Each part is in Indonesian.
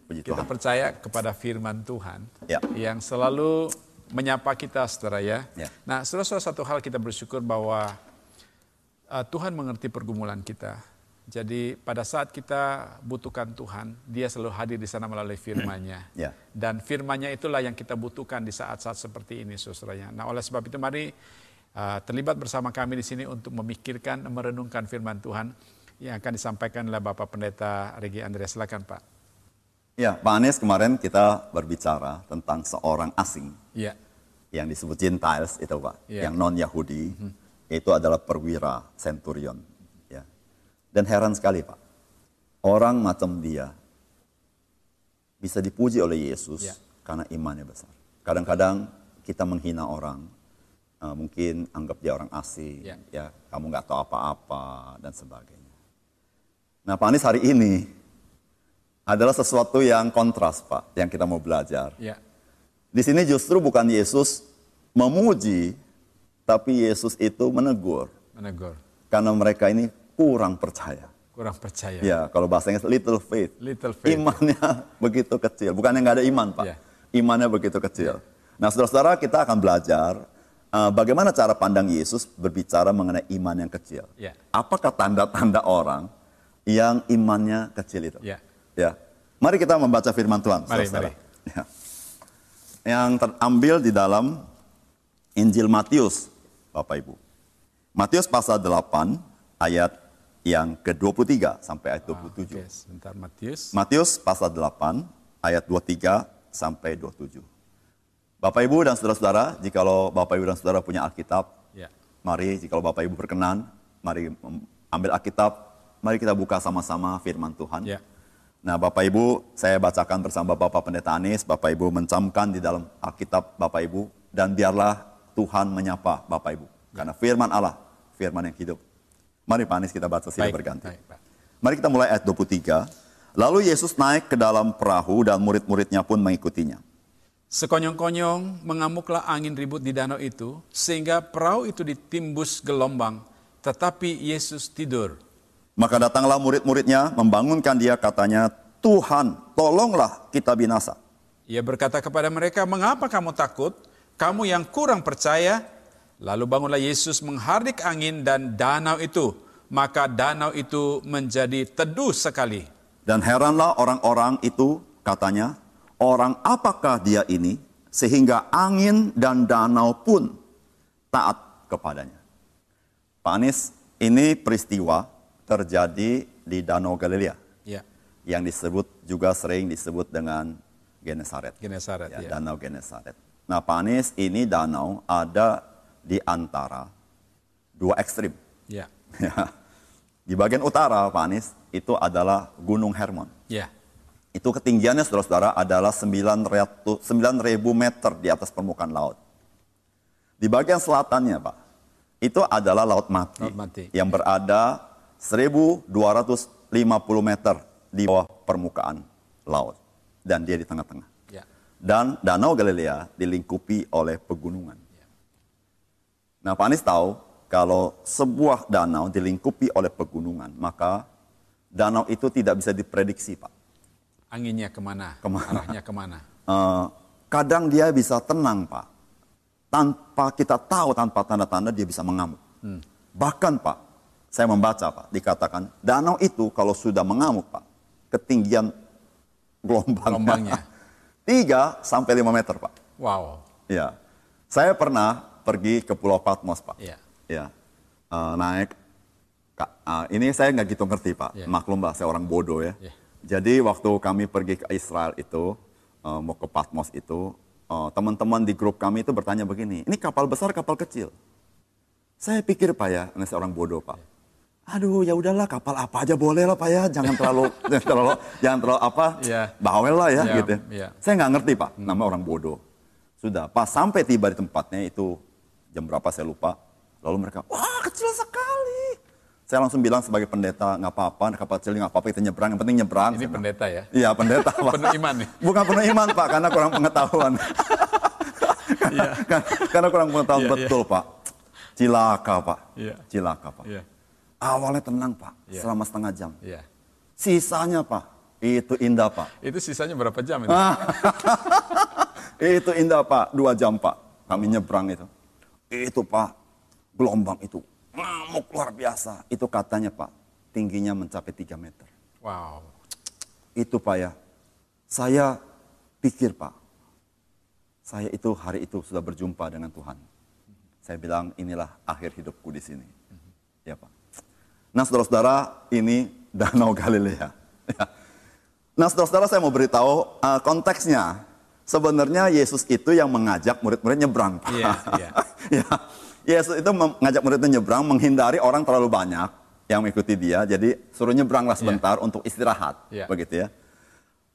Puji Kita Tuhan. percaya kepada firman Tuhan Ya. yang selalu menyapa kita, saudara ya. Ya. Nah, saudara-saudara satu hal kita bersyukur bahwa uh, Tuhan mengerti pergumulan kita. Jadi pada saat kita butuhkan Tuhan, Dia selalu hadir di sana melalui firman-Nya. Ya. Dan firman-Nya itulah yang kita butuhkan di saat-saat seperti ini, saudaranya. Nah, oleh sebab itu mari uh, terlibat bersama kami di sini untuk memikirkan, merenungkan firman Tuhan yang akan disampaikan oleh Bapak Pendeta Regi Andreas. Silakan, Pak. Ya, Pak Anies kemarin kita berbicara tentang seorang asing Iya. yang disebut Gentiles itu Pak, Ya. yang non Yahudi, itu adalah perwira centurion. Ya. Dan heran sekali Pak, orang macam dia bisa dipuji oleh Yesus Ya. karena imannya besar. Kadang-kadang kita menghina orang, eh, mungkin anggap dia orang asing, Ya. ya kamu nggak tahu apa-apa dan sebagainya. Nah Pak Anies hari ini adalah sesuatu yang kontras Pak, yang kita mau belajar. Ya. Di sini justru bukan Yesus memuji, tapi Yesus itu menegur. Menegur. Karena mereka ini kurang percaya. Kurang percaya. Ya, kalau bahasanya little faith. Little faith. Imannya begitu kecil. Bukan yang nggak ada iman, Pak. Ya. Imannya begitu kecil. Nah, saudara-saudara, kita akan belajar uh, bagaimana cara pandang Yesus berbicara mengenai iman yang kecil. Ya. Apakah tanda-tanda orang yang imannya kecil itu? Ya. Ya. Mari kita membaca firman Tuhan, Mari, saudara. mari. Ya. Yang terambil di dalam Injil Matius, Bapak Ibu. Matius pasal 8 ayat yang ke-23 sampai ayat 27. Oke, sebentar Matius. Matius pasal 8 ayat 23 sampai 27. Bapak Ibu dan saudara-saudara, jikalau Bapak Ibu dan saudara punya Alkitab, Ya. mari jikalau Bapak Ibu berkenan, mari ambil Alkitab, mari kita buka sama-sama firman Tuhan. Ya. Nah, Bapak Ibu, saya bacakan bersama Bapak Pendeta Anies, Bapak Ibu mencamkan di dalam Alkitab Bapak Ibu dan biarlah Tuhan menyapa Bapak Ibu. Karena firman Allah, firman yang hidup. Mari Pak Anies kita baca silih Baik, berganti. baik, Pak. Mari kita mulai ayat 23. Lalu Yesus naik ke dalam perahu dan murid-muridnya pun mengikutinya. Sekonyong-konyong mengamuklah angin ribut di danau itu, sehingga perahu itu ditimbus gelombang, tetapi Yesus tidur. Maka datanglah murid-muridnya membangunkan dia katanya, Tuhan tolonglah kita binasa. Ia berkata kepada mereka, mengapa kamu takut? Kamu yang kurang percaya? Lalu bangunlah Yesus menghardik angin dan danau itu. Maka danau itu menjadi teduh sekali. Dan heranlah orang-orang itu katanya, orang apakah dia ini sehingga angin dan danau pun taat kepadanya. Pak Anies, ini peristiwa terjadi di Danau Galilea Ya, yang disebut juga sering disebut dengan Genesaret. Genesaret ya, ya. Danau Genesaret. Nah, Pak Anies, ini danau ada di antara dua ekstrim. Ya, Ya. Di bagian utara, Pak Anies, itu adalah Gunung Hermon. ya, Itu ketinggiannya, saudara-saudara, adalah 900 9.000 meter di atas permukaan laut. Di bagian selatannya, Pak, itu adalah Laut Mati, Laut Mati. yang berada 1.250 meter di bawah permukaan laut. Dan dia di tengah-tengah. ya. Dan Danau Galilea dilingkupi oleh pegunungan. Nah, Pak Anies tahu kalau sebuah danau dilingkupi oleh pegunungan, maka danau itu tidak bisa diprediksi, Pak. Anginnya ke mana? Ke mana? Arahnya ke mana? Eh, kadang dia bisa tenang, Pak. Tanpa kita tahu, tanpa tanda-tanda dia bisa mengamuk. Bahkan, Pak, saya membaca, Pak, dikatakan danau itu kalau sudah mengamuk, Pak, ketinggian gelombangnya, Gelombangnya. 3 sampai 5 meter, Pak. Wow. Ya, saya pernah pergi ke Pulau Patmos, Pak. Ya. Ya, Eh, naik. Ah, ini saya nggak gitu ngerti, Pak. Ya. Maklum lah, saya orang bodoh ya. Ya. Jadi waktu kami pergi ke Israel itu, eh, mau ke Patmos itu, teman-teman di grup kami itu bertanya begini, ini kapal besar, kapal kecil. Saya pikir Pak ya, ini seorang bodoh Pak. Aduh, ya udahlah kapal apa aja boleh lah Pak ya, jangan terlalu, jangan terlalu, jangan terlalu apa, Ya. bawel lah ya, Ya, gitu. ya. Saya nggak ngerti Pak, nama orang bodoh. Sudah, pas sampai tiba di tempatnya itu jam berapa saya lupa. Lalu mereka, wah kecil sekali. Saya langsung bilang sebagai pendeta, nggak apa-apa, kapal kecil nggak apa-apa, kita nyebrang, yang penting nyebrang. Ini Saya pendeta ya? Iya pendeta Pak. Penuh iman nih. Bukan penuh iman Pak, karena kurang pengetahuan. Iya. Karena- karena kurang pengetahuan Iya, iya. betul Pak. Cilaka Pak. Iya. Cilaka Pak. Iya. Awalnya tenang Pak, Iya. selama setengah jam. Iya. Sisanya Pak, Itu indah Pak. Itu sisanya berapa jam itu? itu indah Pak, dua jam Pak. Kami nyebrang itu. Itu Pak, gelombang itu ngamuk luar biasa. Itu katanya Pak, tingginya mencapai 3 meter. Wow. Itu Pak ya, saya pikir Pak, saya itu hari itu sudah berjumpa dengan Tuhan. Saya bilang inilah akhir hidupku di sini. Ya Pak. Nah saudara-saudara, ini Danau Galilea. Ya. Nah saudara-saudara saya mau beritahu uh, konteksnya. Sebenarnya Yesus itu yang mengajak murid-murid nyebrang. Pak. Iya, iya. ya. Yesus itu mengajak muridnya nyebrang menghindari orang terlalu banyak yang mengikuti dia. Jadi suruh nyebranglah sebentar yeah. untuk istirahat, yeah. begitu ya.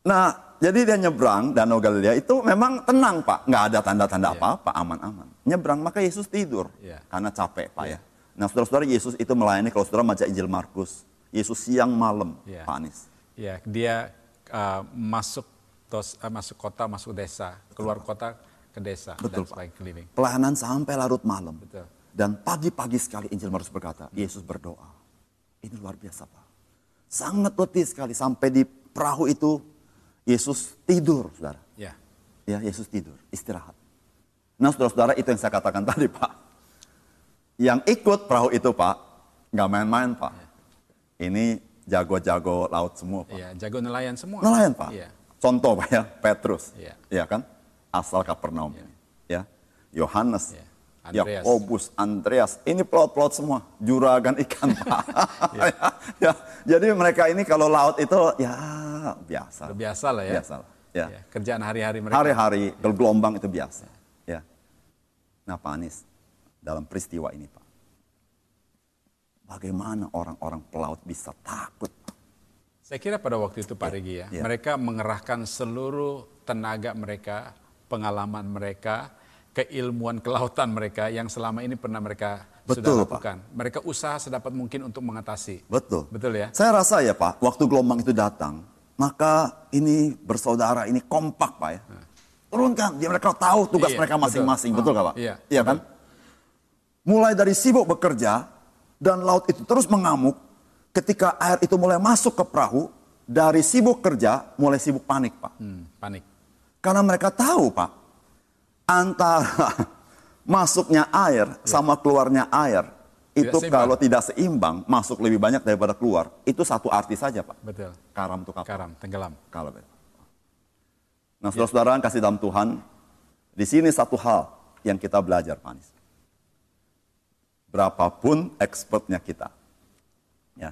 Nah, jadi dia nyebrang Danau Galilea itu memang tenang pak, nggak ada tanda-tanda yeah. apa-apa, aman-aman. Nyebrang maka Yesus tidur yeah. karena capek pak yeah. ya. Nah, saudara-saudara Yesus itu melayani kalau saudara baca Injil Markus, Yesus siang malam, yeah. Pak Anis. Ya, dia uh, masuk tos, uh, masuk kota, masuk desa, keluar kota ke desa Betul, dan selain keliling. Pelayanan sampai larut malam. Betul. Dan pagi-pagi sekali Injil Markus berkata, Yesus berdoa. Ini luar biasa Pak. Sangat letih sekali sampai di perahu itu Yesus tidur, saudara. Ya. Ya, Yesus tidur, istirahat. Nah, saudara-saudara itu yang saya katakan tadi, Pak. Yang ikut perahu itu, Pak, nggak main-main, Pak. Ya. Ini jago-jago laut semua, Pak. Iya, jago nelayan semua. Nelayan, Pak. Iya. Contoh, Pak ya, Petrus. Iya. Ya kan? Asal Kapernaum. Iya. Ya. Yohanes. Iya. Andreas. Yakobus, Andreas, ini pelaut-pelaut semua, juragan ikan, Pak. ya. ya. Jadi mereka ini kalau laut itu ya biasa. Biasa lah ya. Biasa lah. Ya. ya. Kerjaan hari-hari mereka. Hari-hari, gelombang itu biasa. Ya. Nah Pak Anies, dalam peristiwa ini Pak, bagaimana orang-orang pelaut bisa takut? Saya kira pada waktu itu Pak ya, Regi ya, ya, mereka mengerahkan seluruh tenaga mereka, pengalaman mereka, keilmuan kelautan mereka yang selama ini pernah mereka Betul, sudah lakukan. Pak. Mereka usaha sedapat mungkin untuk mengatasi. Betul. Betul ya? Saya rasa ya Pak, waktu gelombang itu datang, maka ini bersaudara, ini kompak Pak ya. Hmm. Turunkan, dia mereka tahu tugas iya, mereka masing-masing, betul. betul gak Pak? Iya, iya kan? Mulai dari sibuk bekerja, dan laut itu terus mengamuk, ketika air itu mulai masuk ke perahu, dari sibuk kerja, mulai sibuk panik Pak. Hmm, panik. Karena mereka tahu Pak, antara masuknya air ya. sama keluarnya air tidak itu seimbang. kalau tidak seimbang masuk lebih banyak daripada keluar itu satu arti saja pak. Betul. Karam tuh kapal. Karam tenggelam. Kalau Nah saudara-saudara kasih dalam Tuhan di sini satu hal yang kita belajar Pak Anies. Berapapun expertnya kita, ya,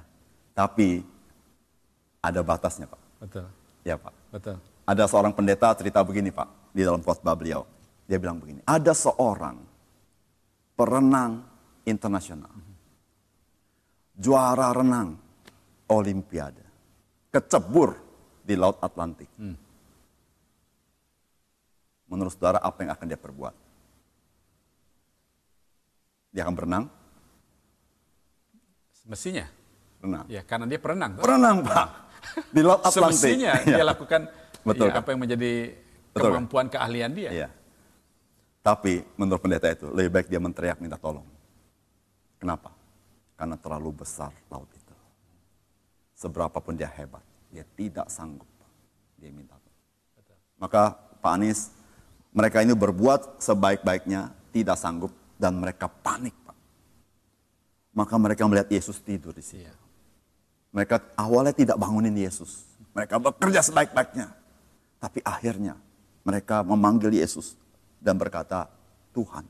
tapi ada batasnya Pak. Betul. Ya Pak. Betul. Ada seorang pendeta cerita begini Pak di dalam khotbah beliau. Dia bilang begini, ada seorang perenang internasional, juara renang olimpiade, kecebur di Laut Atlantik. Hmm. Menurut saudara apa yang akan dia perbuat? Dia akan berenang? Semestinya. Renang. Ya, karena dia perenang. Perenang, Pak. Di Laut Atlantik. Semestinya dia lakukan Betul, ya, apa yang menjadi Betul, kemampuan kan? keahlian dia. Iya. Tapi menurut pendeta itu lebih baik dia menteriak minta tolong. Kenapa? Karena terlalu besar laut itu. Seberapapun dia hebat, dia tidak sanggup. Dia minta tolong. Maka Pak Anies, mereka ini berbuat sebaik-baiknya, tidak sanggup, dan mereka panik. Pak. Maka mereka melihat Yesus tidur di sini. Iya. Mereka awalnya tidak bangunin Yesus. Mereka bekerja sebaik-baiknya. Tapi akhirnya mereka memanggil Yesus dan berkata, Tuhan,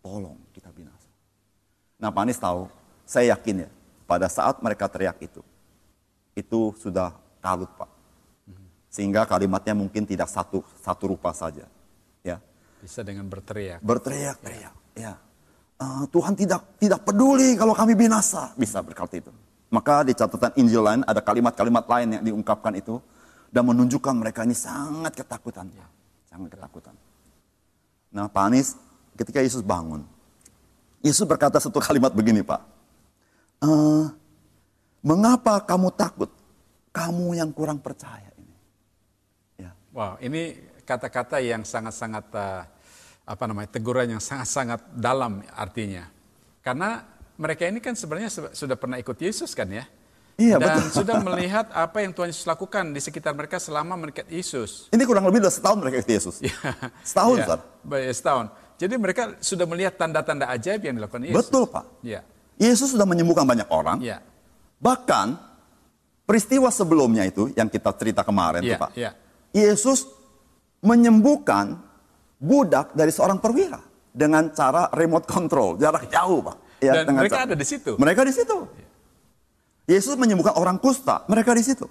tolong kita binasa. Nah Pak Anies tahu, saya yakin ya, pada saat mereka teriak itu, itu sudah kalut Pak. Sehingga kalimatnya mungkin tidak satu satu rupa saja. Ya. Bisa dengan berteriak. Berteriak-teriak. Ya. Uh, Tuhan tidak tidak peduli kalau kami binasa. Bisa berkata itu. Maka di catatan Injil lain ada kalimat-kalimat lain yang diungkapkan itu dan menunjukkan mereka ini sangat ketakutan. Ya. Sangat ketakutan. Nah Pak Anies ketika Yesus bangun, Yesus berkata satu kalimat begini Pak. E, mengapa kamu takut? Kamu yang kurang percaya ini. Ya. Wow, ini kata-kata yang sangat-sangat uh, apa namanya teguran yang sangat-sangat dalam artinya. Karena mereka ini kan sebenarnya sudah pernah ikut Yesus kan ya. Iya, dan betul. sudah melihat apa yang Tuhan Yesus lakukan di sekitar mereka selama mereka Yesus. Ini kurang lebih udah setahun mereka ikut Yesus. Setahun, Ya, Ustaz. baik, setahun. Jadi mereka sudah melihat tanda-tanda ajaib yang dilakukan Yesus. Betul, Pak. Ya, Yesus sudah menyembuhkan banyak orang. ya, Bahkan peristiwa sebelumnya itu yang kita cerita kemarin ya, tuh, Pak. ya. Yesus menyembuhkan budak dari seorang perwira dengan cara remote control, jarak jauh, Pak. Dan dengan mereka cara- ada di situ. Mereka di situ. Yesus menyembuhkan orang kusta, mereka di situ.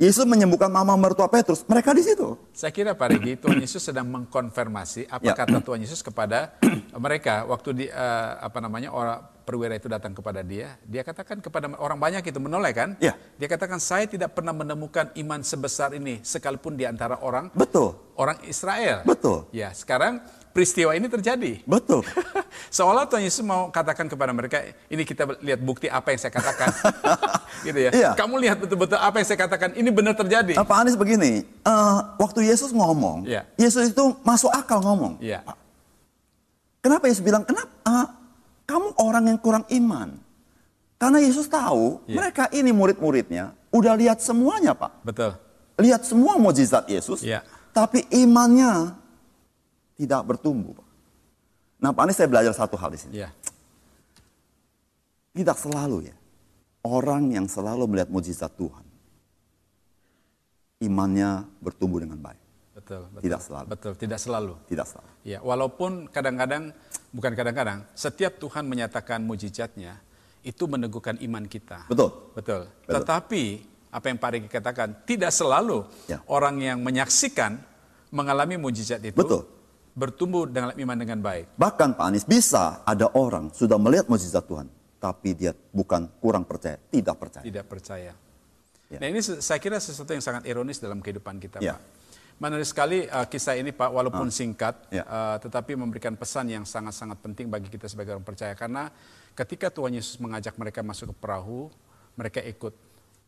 Yesus menyembuhkan mama mertua Petrus, mereka di situ. Saya kira Pak Regi, Tuhan Yesus sedang mengkonfirmasi apa Ya. kata Tuhan Yesus kepada mereka waktu di eh, apa namanya orang perwira itu datang kepada dia. Dia katakan kepada orang banyak itu menoleh kan? Ya. Dia katakan saya tidak pernah menemukan iman sebesar ini sekalipun di antara orang Betul, orang Israel. betul, Ya, sekarang peristiwa ini terjadi. betul. Seolah Tuhan Yesus mau katakan kepada mereka, ini kita lihat bukti apa yang saya katakan. gitu ya. Iya. Kamu lihat betul-betul apa yang saya katakan, ini benar terjadi. Pak Anies begini, eh, waktu Yesus ngomong, Iya. Yesus itu masuk akal ngomong. Iya. Kenapa Yesus bilang, kenapa ah, kamu orang yang kurang iman? Karena Yesus tahu Iya. mereka ini murid-muridnya udah lihat semuanya Pak. Betul. Lihat semua mujizat Yesus, Iya. tapi imannya tidak bertumbuh. Nah Pak Anies saya belajar satu hal di sini. Ya. Tidak selalu ya, orang yang selalu melihat mujizat Tuhan, imannya bertumbuh dengan baik. Betul, betul. Tidak selalu. Betul, tidak selalu. Tidak selalu. Ya, walaupun kadang-kadang bukan kadang-kadang, setiap Tuhan menyatakan mujizatnya itu meneguhkan iman kita. Betul. Betul. Betul. Tetapi apa yang Pak Riki katakan, tidak selalu Ya. orang yang menyaksikan mengalami mujizat itu Betul. Bertumbuh dengan iman dengan baik. Bahkan Pak Anies bisa ada orang sudah melihat mujizat Tuhan, tapi dia bukan kurang percaya, tidak percaya. Tidak percaya. Ya. Nah ini saya kira sesuatu yang sangat ironis dalam kehidupan kita, Ya. Pak. Menarik sekali uh, kisah ini, Pak, walaupun singkat, Ya. uh, tetapi memberikan pesan yang sangat-sangat penting bagi kita sebagai orang percaya. Karena ketika Tuhan Yesus mengajak mereka masuk ke perahu, mereka ikut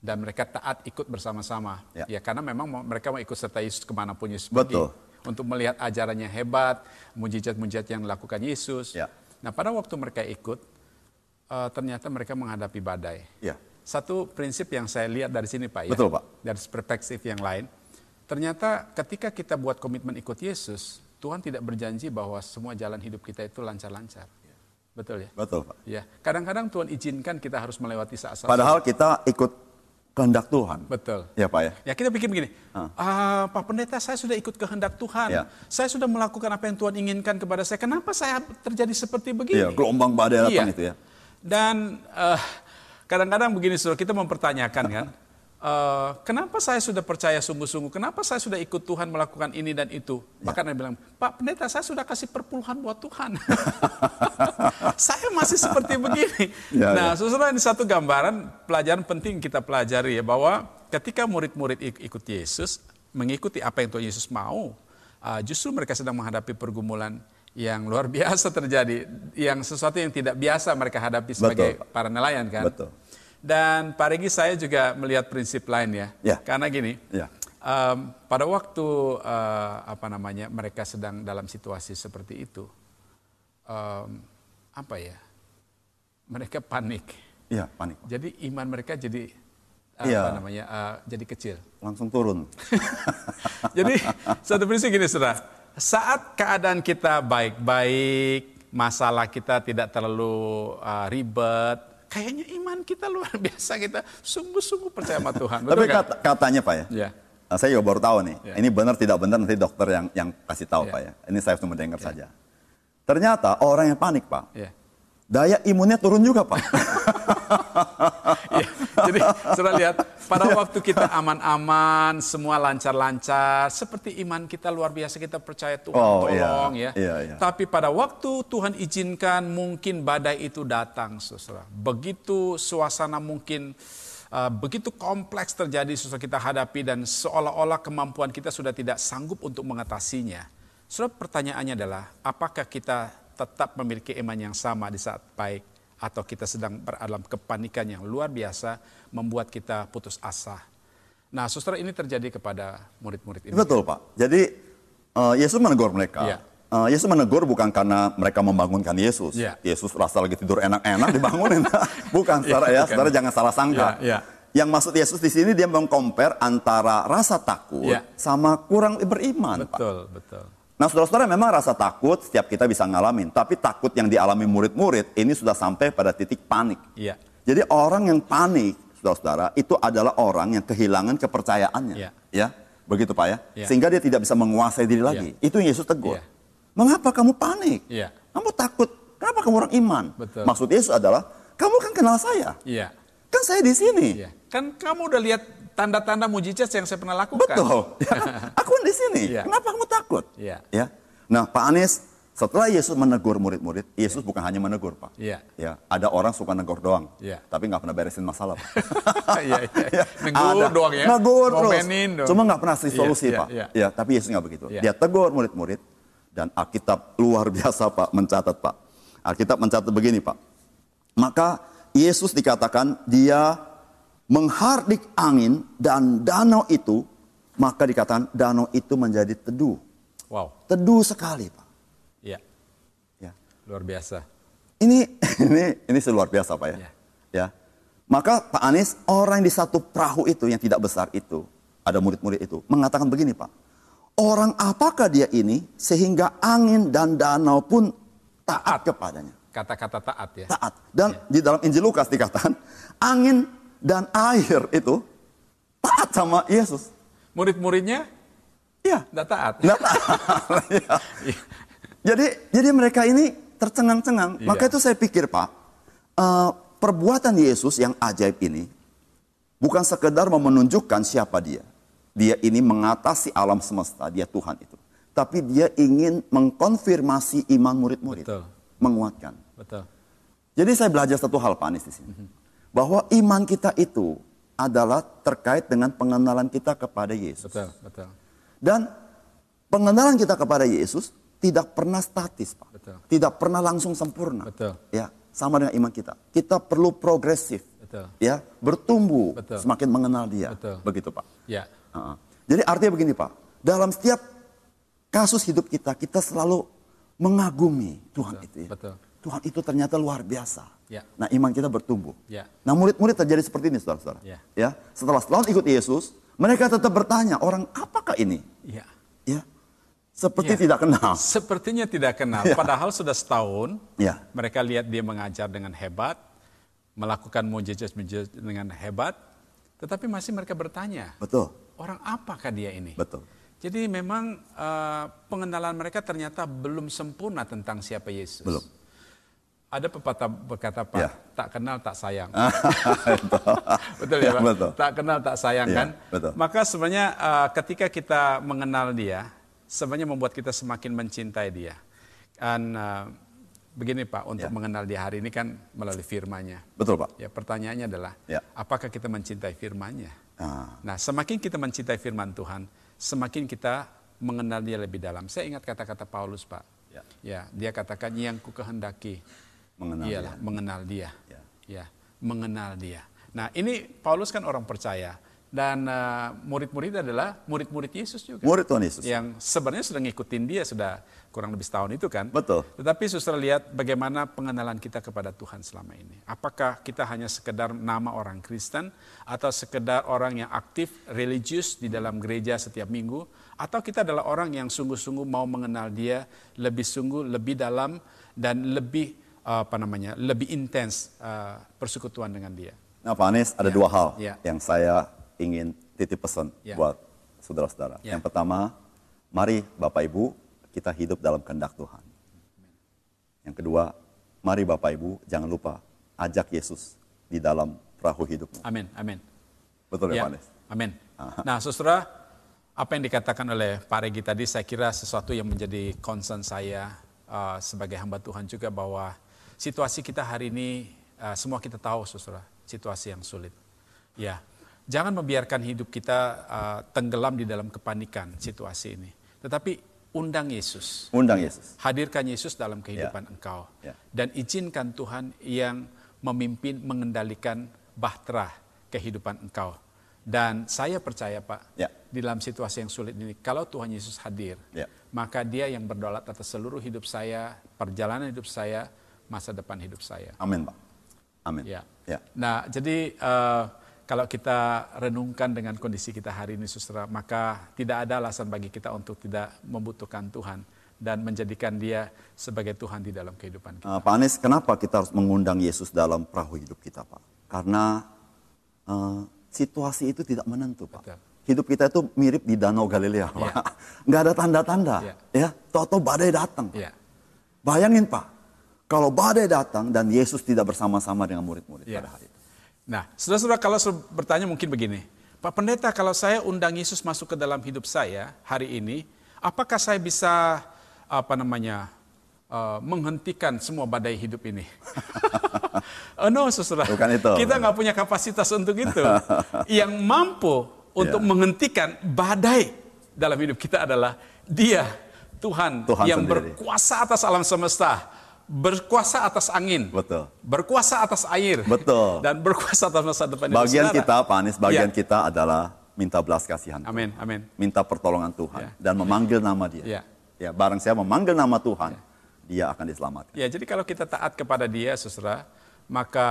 dan mereka taat ikut bersama-sama. Ya. Ya, karena memang mereka mau ikut serta Yesus ke mana pun Yesus Betul. pergi untuk melihat ajarannya hebat, mujizat-mujizat yang dilakukan Yesus. Ya. Nah, pada waktu mereka ikut, uh, ternyata mereka menghadapi badai. Ya. Satu prinsip yang saya lihat dari sini Pak ya. Betul, Pak. Dari perspektif yang lain. Ternyata ketika kita buat komitmen ikut Yesus, Tuhan tidak berjanji bahwa semua jalan hidup kita itu lancar-lancar. Betul ya? Betul Pak. Ya. Kadang-kadang Tuhan izinkan kita harus melewati saat-saat. Padahal kita ikut kehendak Tuhan. Betul. Ya Pak ya. Ya kita pikir begini, "Ah, Pak Pendeta saya sudah ikut kehendak Tuhan. Ya. Saya sudah melakukan apa yang Tuhan inginkan kepada saya. Kenapa saya terjadi seperti begini? Iya, gelombang badai datang Iya. itu ya. Dan eh, kadang-kadang begini saudara, kita mempertanyakan kan, eh, kenapa saya sudah percaya sungguh-sungguh, kenapa saya sudah ikut Tuhan melakukan ini dan itu. Ya. Bahkan yang bilang, Pak Pendeta saya sudah kasih perpuluhan buat Tuhan. saya masih seperti begini. Ya, nah ya. saudara ini satu gambaran, pelajaran penting kita pelajari ya, bahwa ketika murid-murid ik- ikut Yesus, mengikuti apa yang Tuhan Yesus mau, ah, justru mereka sedang menghadapi pergumulan yang luar biasa terjadi, yang sesuatu yang tidak biasa mereka hadapi sebagai Betul, para nelayan kan. Betul. Dan Pak Regi saya juga melihat prinsip lain ya, Ya. karena gini, Ya. em, pada waktu eh, apa namanya mereka sedang dalam situasi seperti itu, em, apa ya, mereka panik. Iya, panik. Jadi iman mereka jadi apa Iya. namanya eh, jadi kecil. Langsung turun. Jadi satu prinsip gini saudara, saat keadaan kita baik-baik, masalah kita tidak terlalu uh, ribet, kayaknya iman kita luar biasa kita sungguh-sungguh percaya sama Tuhan. Betul Tapi kan? kata- katanya Pak ya. Ya. Nah, saya juga baru tahu nih. Ya. Ini benar tidak benar nanti dokter yang yang kasih tahu Ya. Pak ya. Ini saya cuma dengar saja. Ternyata orang yang panik Pak, Ya. daya imunnya turun juga Pak. Jadi saudara lihat, pada waktu kita aman-aman, semua lancar-lancar, seperti iman kita luar biasa, kita percaya Tuhan Oh, iya. tolong ya. Iya, iya. Tapi pada waktu Tuhan izinkan mungkin badai itu datang, saudara. Begitu suasana mungkin uh, begitu kompleks terjadi saudara kita hadapi dan seolah-olah kemampuan kita sudah tidak sanggup untuk mengatasinya. Saudara pertanyaannya adalah, apakah kita tetap memiliki iman yang sama di saat baik atau kita sedang berada dalam kepanikan yang luar biasa membuat kita putus asa. Nah, saudara ini terjadi kepada murid-murid ini. Betul Pak. Jadi eh, Yesus menegur mereka. Iya. eh, Yesus menegur bukan karena mereka membangunkan Yesus. Ya. Yesus rasa lagi tidur enak-enak dibangunin. bukan, saudara ya, bukan. saudara jangan salah sangka. Ya, ya. Yang maksud Yesus di sini dia mengcompare antara rasa takut Ya. sama kurang beriman, Pak. Betul, betul. Nah, saudara-saudara memang rasa takut setiap kita bisa ngalamin, tapi takut yang dialami murid-murid ini sudah sampai pada titik panik. Iya. Jadi orang yang panik, saudara-saudara, itu adalah orang yang kehilangan kepercayaannya. Iya. Ya, begitu Pak ya. Iya. Sehingga dia tidak bisa menguasai diri lagi. Itu yang Yesus tegur. Iya. Mengapa kamu panik? Iya. Kamu takut? Kenapa kamu orang iman? Betul. Maksud Yesus adalah, kamu kan kenal saya. Iya. Kan saya di sini. Iya. Kan kamu udah lihat tanda-tanda mujizat yang saya pernah lakukan. Betul. Ya, aku kan di sini. Iya. Kenapa kamu takut? Iya. Ya. Nah, Pak Anies, setelah Yesus menegur murid-murid, Yesus bukan hanya menegur, Pak. Iya. Ya, ada orang suka negur doang, Iya. tapi nggak pernah beresin masalah, Pak. Iya, iya. Ya, Negur ada. doang ya. Negur terus. Doang. Cuma nggak pernah kasih Iya, solusi, iya, Pak. iya. Ya, tapi Yesus nggak begitu. Iya. Dia tegur murid-murid dan Alkitab luar biasa, Pak, mencatat, Pak. Alkitab mencatat begini, Pak. Maka Yesus dikatakan dia menghardik angin dan danau itu, maka dikatakan danau itu menjadi teduh. Wow. Teduh sekali, Pak. Iya. Ya. Luar biasa. Ini ini ini luar biasa, Pak ya. Ya. Ya. Maka Pak Anies, orang di satu perahu itu yang tidak besar itu, ada murid-murid itu, mengatakan begini, Pak. Orang apakah dia ini sehingga angin dan danau pun taat kepadanya? Kata-kata taat ya. Taat. Dan di dalam Injil Lukas dikatakan, angin dan air itu taat sama Yesus. Murid-muridnya Iya. tidak taat. Nggak taat. Iya. Jadi jadi mereka ini tercengang-cengang. Iya. Maka itu saya pikir Pak, eh, perbuatan Yesus yang ajaib ini bukan sekedar menunjukkan siapa dia. Dia ini mengatasi alam semesta, dia Tuhan itu. Tapi dia ingin mengkonfirmasi iman murid-murid. Menguatkan. Betul. Jadi saya belajar satu hal Pak Anies di sini. Mhm. Bahwa iman kita itu adalah terkait dengan pengenalan kita kepada Yesus. Betul. Betul. Dan pengenalan kita kepada Yesus tidak pernah statis, Pak. Betul. Tidak pernah langsung sempurna. Betul. Ya, sama dengan iman kita. Kita perlu progresif. Betul. Ya, bertumbuh Betul. semakin mengenal Dia. Betul. Begitu, Pak. Ya. Uh-uh. Jadi artinya begini, Pak. Dalam setiap kasus hidup kita, kita selalu mengagumi Tuhan itu ya. betul. Tuhan itu ternyata luar biasa. Ya. Nah, iman kita bertumbuh. Ya. Nah, murid-murid terjadi seperti ini, saudara-saudara. Ya. Ya, setelah setahun ikut Yesus, mereka tetap bertanya, orang apakah ini? Iya. Ya, seperti Ya. tidak kenal. Sepertinya tidak kenal. Ya. Padahal sudah setahun. Ya. Mereka lihat dia mengajar dengan hebat, melakukan mujizat-mujizat dengan hebat, tetapi masih mereka bertanya, Betul, orang apakah dia ini? betul. Jadi memang eh, pengenalan mereka ternyata belum sempurna tentang siapa Yesus. Belum. Ada pepatah berkata Pak, Ya. tak kenal tak sayang. betul. betul ya Ya, Pak? betul. Tak kenal tak sayang Ya, kan? betul. Maka sebenarnya eh, ketika kita mengenal dia, sebenarnya membuat kita semakin mencintai dia. Dan eh, begini Pak, untuk Ya. mengenal dia hari ini kan melalui firman-Nya. Betul, Pak. Ya, pertanyaannya adalah, Ya. apakah kita mencintai firman-Nya? Ah, Nah, semakin kita mencintai firman Tuhan, semakin kita mengenal dia lebih dalam. Saya ingat kata-kata Paulus, Pak. Ya. Ya, dia katakan yang ku kehendaki mengenal ialah mengenal dia. Ya. Ya, mengenal dia. Nah, ini Paulus kan orang percaya dan eh, murid-murid adalah murid-murid Yesus juga. Murid Tuhan Yesus. Yang sebenarnya sudah ngikutin dia sudah kurang lebih setahun itu kan. Betul. Tetapi suster lihat bagaimana pengenalan kita kepada Tuhan selama ini. Apakah kita hanya sekedar nama orang Kristen atau sekedar orang yang aktif religius di dalam gereja setiap minggu atau kita adalah orang yang sungguh-sungguh mau mengenal dia lebih sungguh, lebih dalam dan lebih apa namanya? lebih intens uh, persekutuan dengan dia. Nah, Pak Anies, ada Ya. dua hal Ya. yang saya ingin titip pesan Ya. buat saudara-saudara. Ya. Yang pertama, mari Bapak Ibu kita hidup dalam kehendak Tuhan. Yang kedua, mari Bapak Ibu jangan lupa ajak Yesus di dalam perahu hidupmu. Amin, amin. Betul ya, Ya, Pak Anies? Amin. Nah, saudara, apa yang dikatakan oleh Pak Regi tadi, saya kira sesuatu yang menjadi concern saya uh, sebagai hamba Tuhan juga bahwa situasi kita hari ini, uh, semua kita tahu, saudara, situasi yang sulit. Ya, jangan membiarkan hidup kita uh, tenggelam di dalam kepanikan situasi ini. Tetapi undang Yesus. Undang Yesus. Hadirkan Yesus dalam kehidupan engkau. Ya. Dan izinkan Tuhan yang memimpin, mengendalikan bahtera kehidupan engkau. Dan saya percaya Pak, Ya. di dalam situasi yang sulit ini, kalau Tuhan Yesus hadir, Ya. maka dia yang berdaulat atas seluruh hidup saya, perjalanan hidup saya, masa depan hidup saya. Amin, Pak. Amin. Ya. Ya. Nah, jadi eh, kalau kita renungkan dengan kondisi kita hari ini, saudara, maka tidak ada alasan bagi kita untuk tidak membutuhkan Tuhan dan menjadikan Dia sebagai Tuhan di dalam kehidupan kita. Eh, Pak Anies, kenapa kita harus mengundang Yesus dalam perahu hidup kita, Pak? Karena eh, situasi itu tidak menentu, Pak. Betul. Hidup kita itu mirip di Danau Galilea, Pak. Nggak ada tanda-tanda. Iya. Ya, Toto badai datang. Ya, Bayangin, Pak. Kalau badai datang dan Yesus tidak bersama-sama dengan murid-murid Iya. pada hari itu. Nah, saudara-saudara kalau bertanya mungkin begini, Pak Pendeta kalau saya undang Yesus masuk ke dalam hidup saya hari ini, apakah saya bisa apa namanya eh, menghentikan semua badai hidup ini? oh no, saudara. Bukan itu. Kita nggak punya kapasitas untuk itu. Yang mampu untuk Ya. menghentikan badai dalam hidup kita adalah Dia, Tuhan, Tuhan yang sendiri. berkuasa atas alam semesta, berkuasa atas angin, Betul. berkuasa atas air, Betul. dan berkuasa atas masa depan. Bagian Saudara. kita, Pak Anies, bagian Ya. kita adalah minta belas kasihan. Amin, amin. Minta pertolongan Tuhan Ya. dan memanggil nama Dia. Ya. Ya, barang saya memanggil nama Tuhan, dia akan diselamatkan. Ya, jadi kalau kita taat kepada Dia, saudara, maka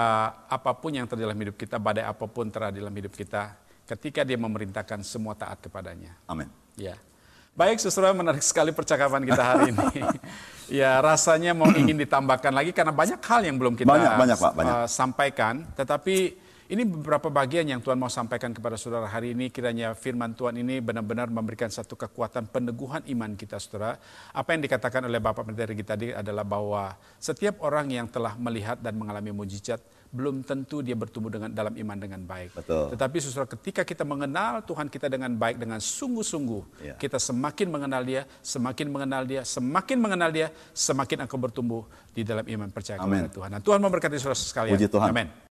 apa pun yang terjadi dalam hidup kita, badai apa pun terjadi dalam hidup kita, ketika Dia memerintahkan semua taat kepadanya. Amin. Ya. Baik, saudara, menarik sekali percakapan kita hari ini. ya, rasanya mau ingin ditambahkan lagi karena banyak hal yang belum kita Banyak, banyak, Pak, banyak. uh, sampaikan. Tetapi ini beberapa bagian yang Tuhan mau sampaikan kepada saudara hari ini. Kiranya firman Tuhan ini benar-benar memberikan satu kekuatan peneguhan iman kita, saudara. Apa yang dikatakan oleh Bapak Pendeta Rigi tadi adalah bahwa setiap orang yang telah melihat dan mengalami mujizat, belum tentu dia bertumbuh dengan dalam iman dengan baik. Betul. Tetapi saudara ketika kita mengenal Tuhan kita dengan baik, dengan sungguh-sungguh, Ya. kita semakin mengenal dia, semakin mengenal dia, semakin mengenal dia, semakin engkau bertumbuh di dalam iman percaya kepada Tuhan. Dan Tuhan memberkati saudara sekalian. Puji Tuhan. Amin.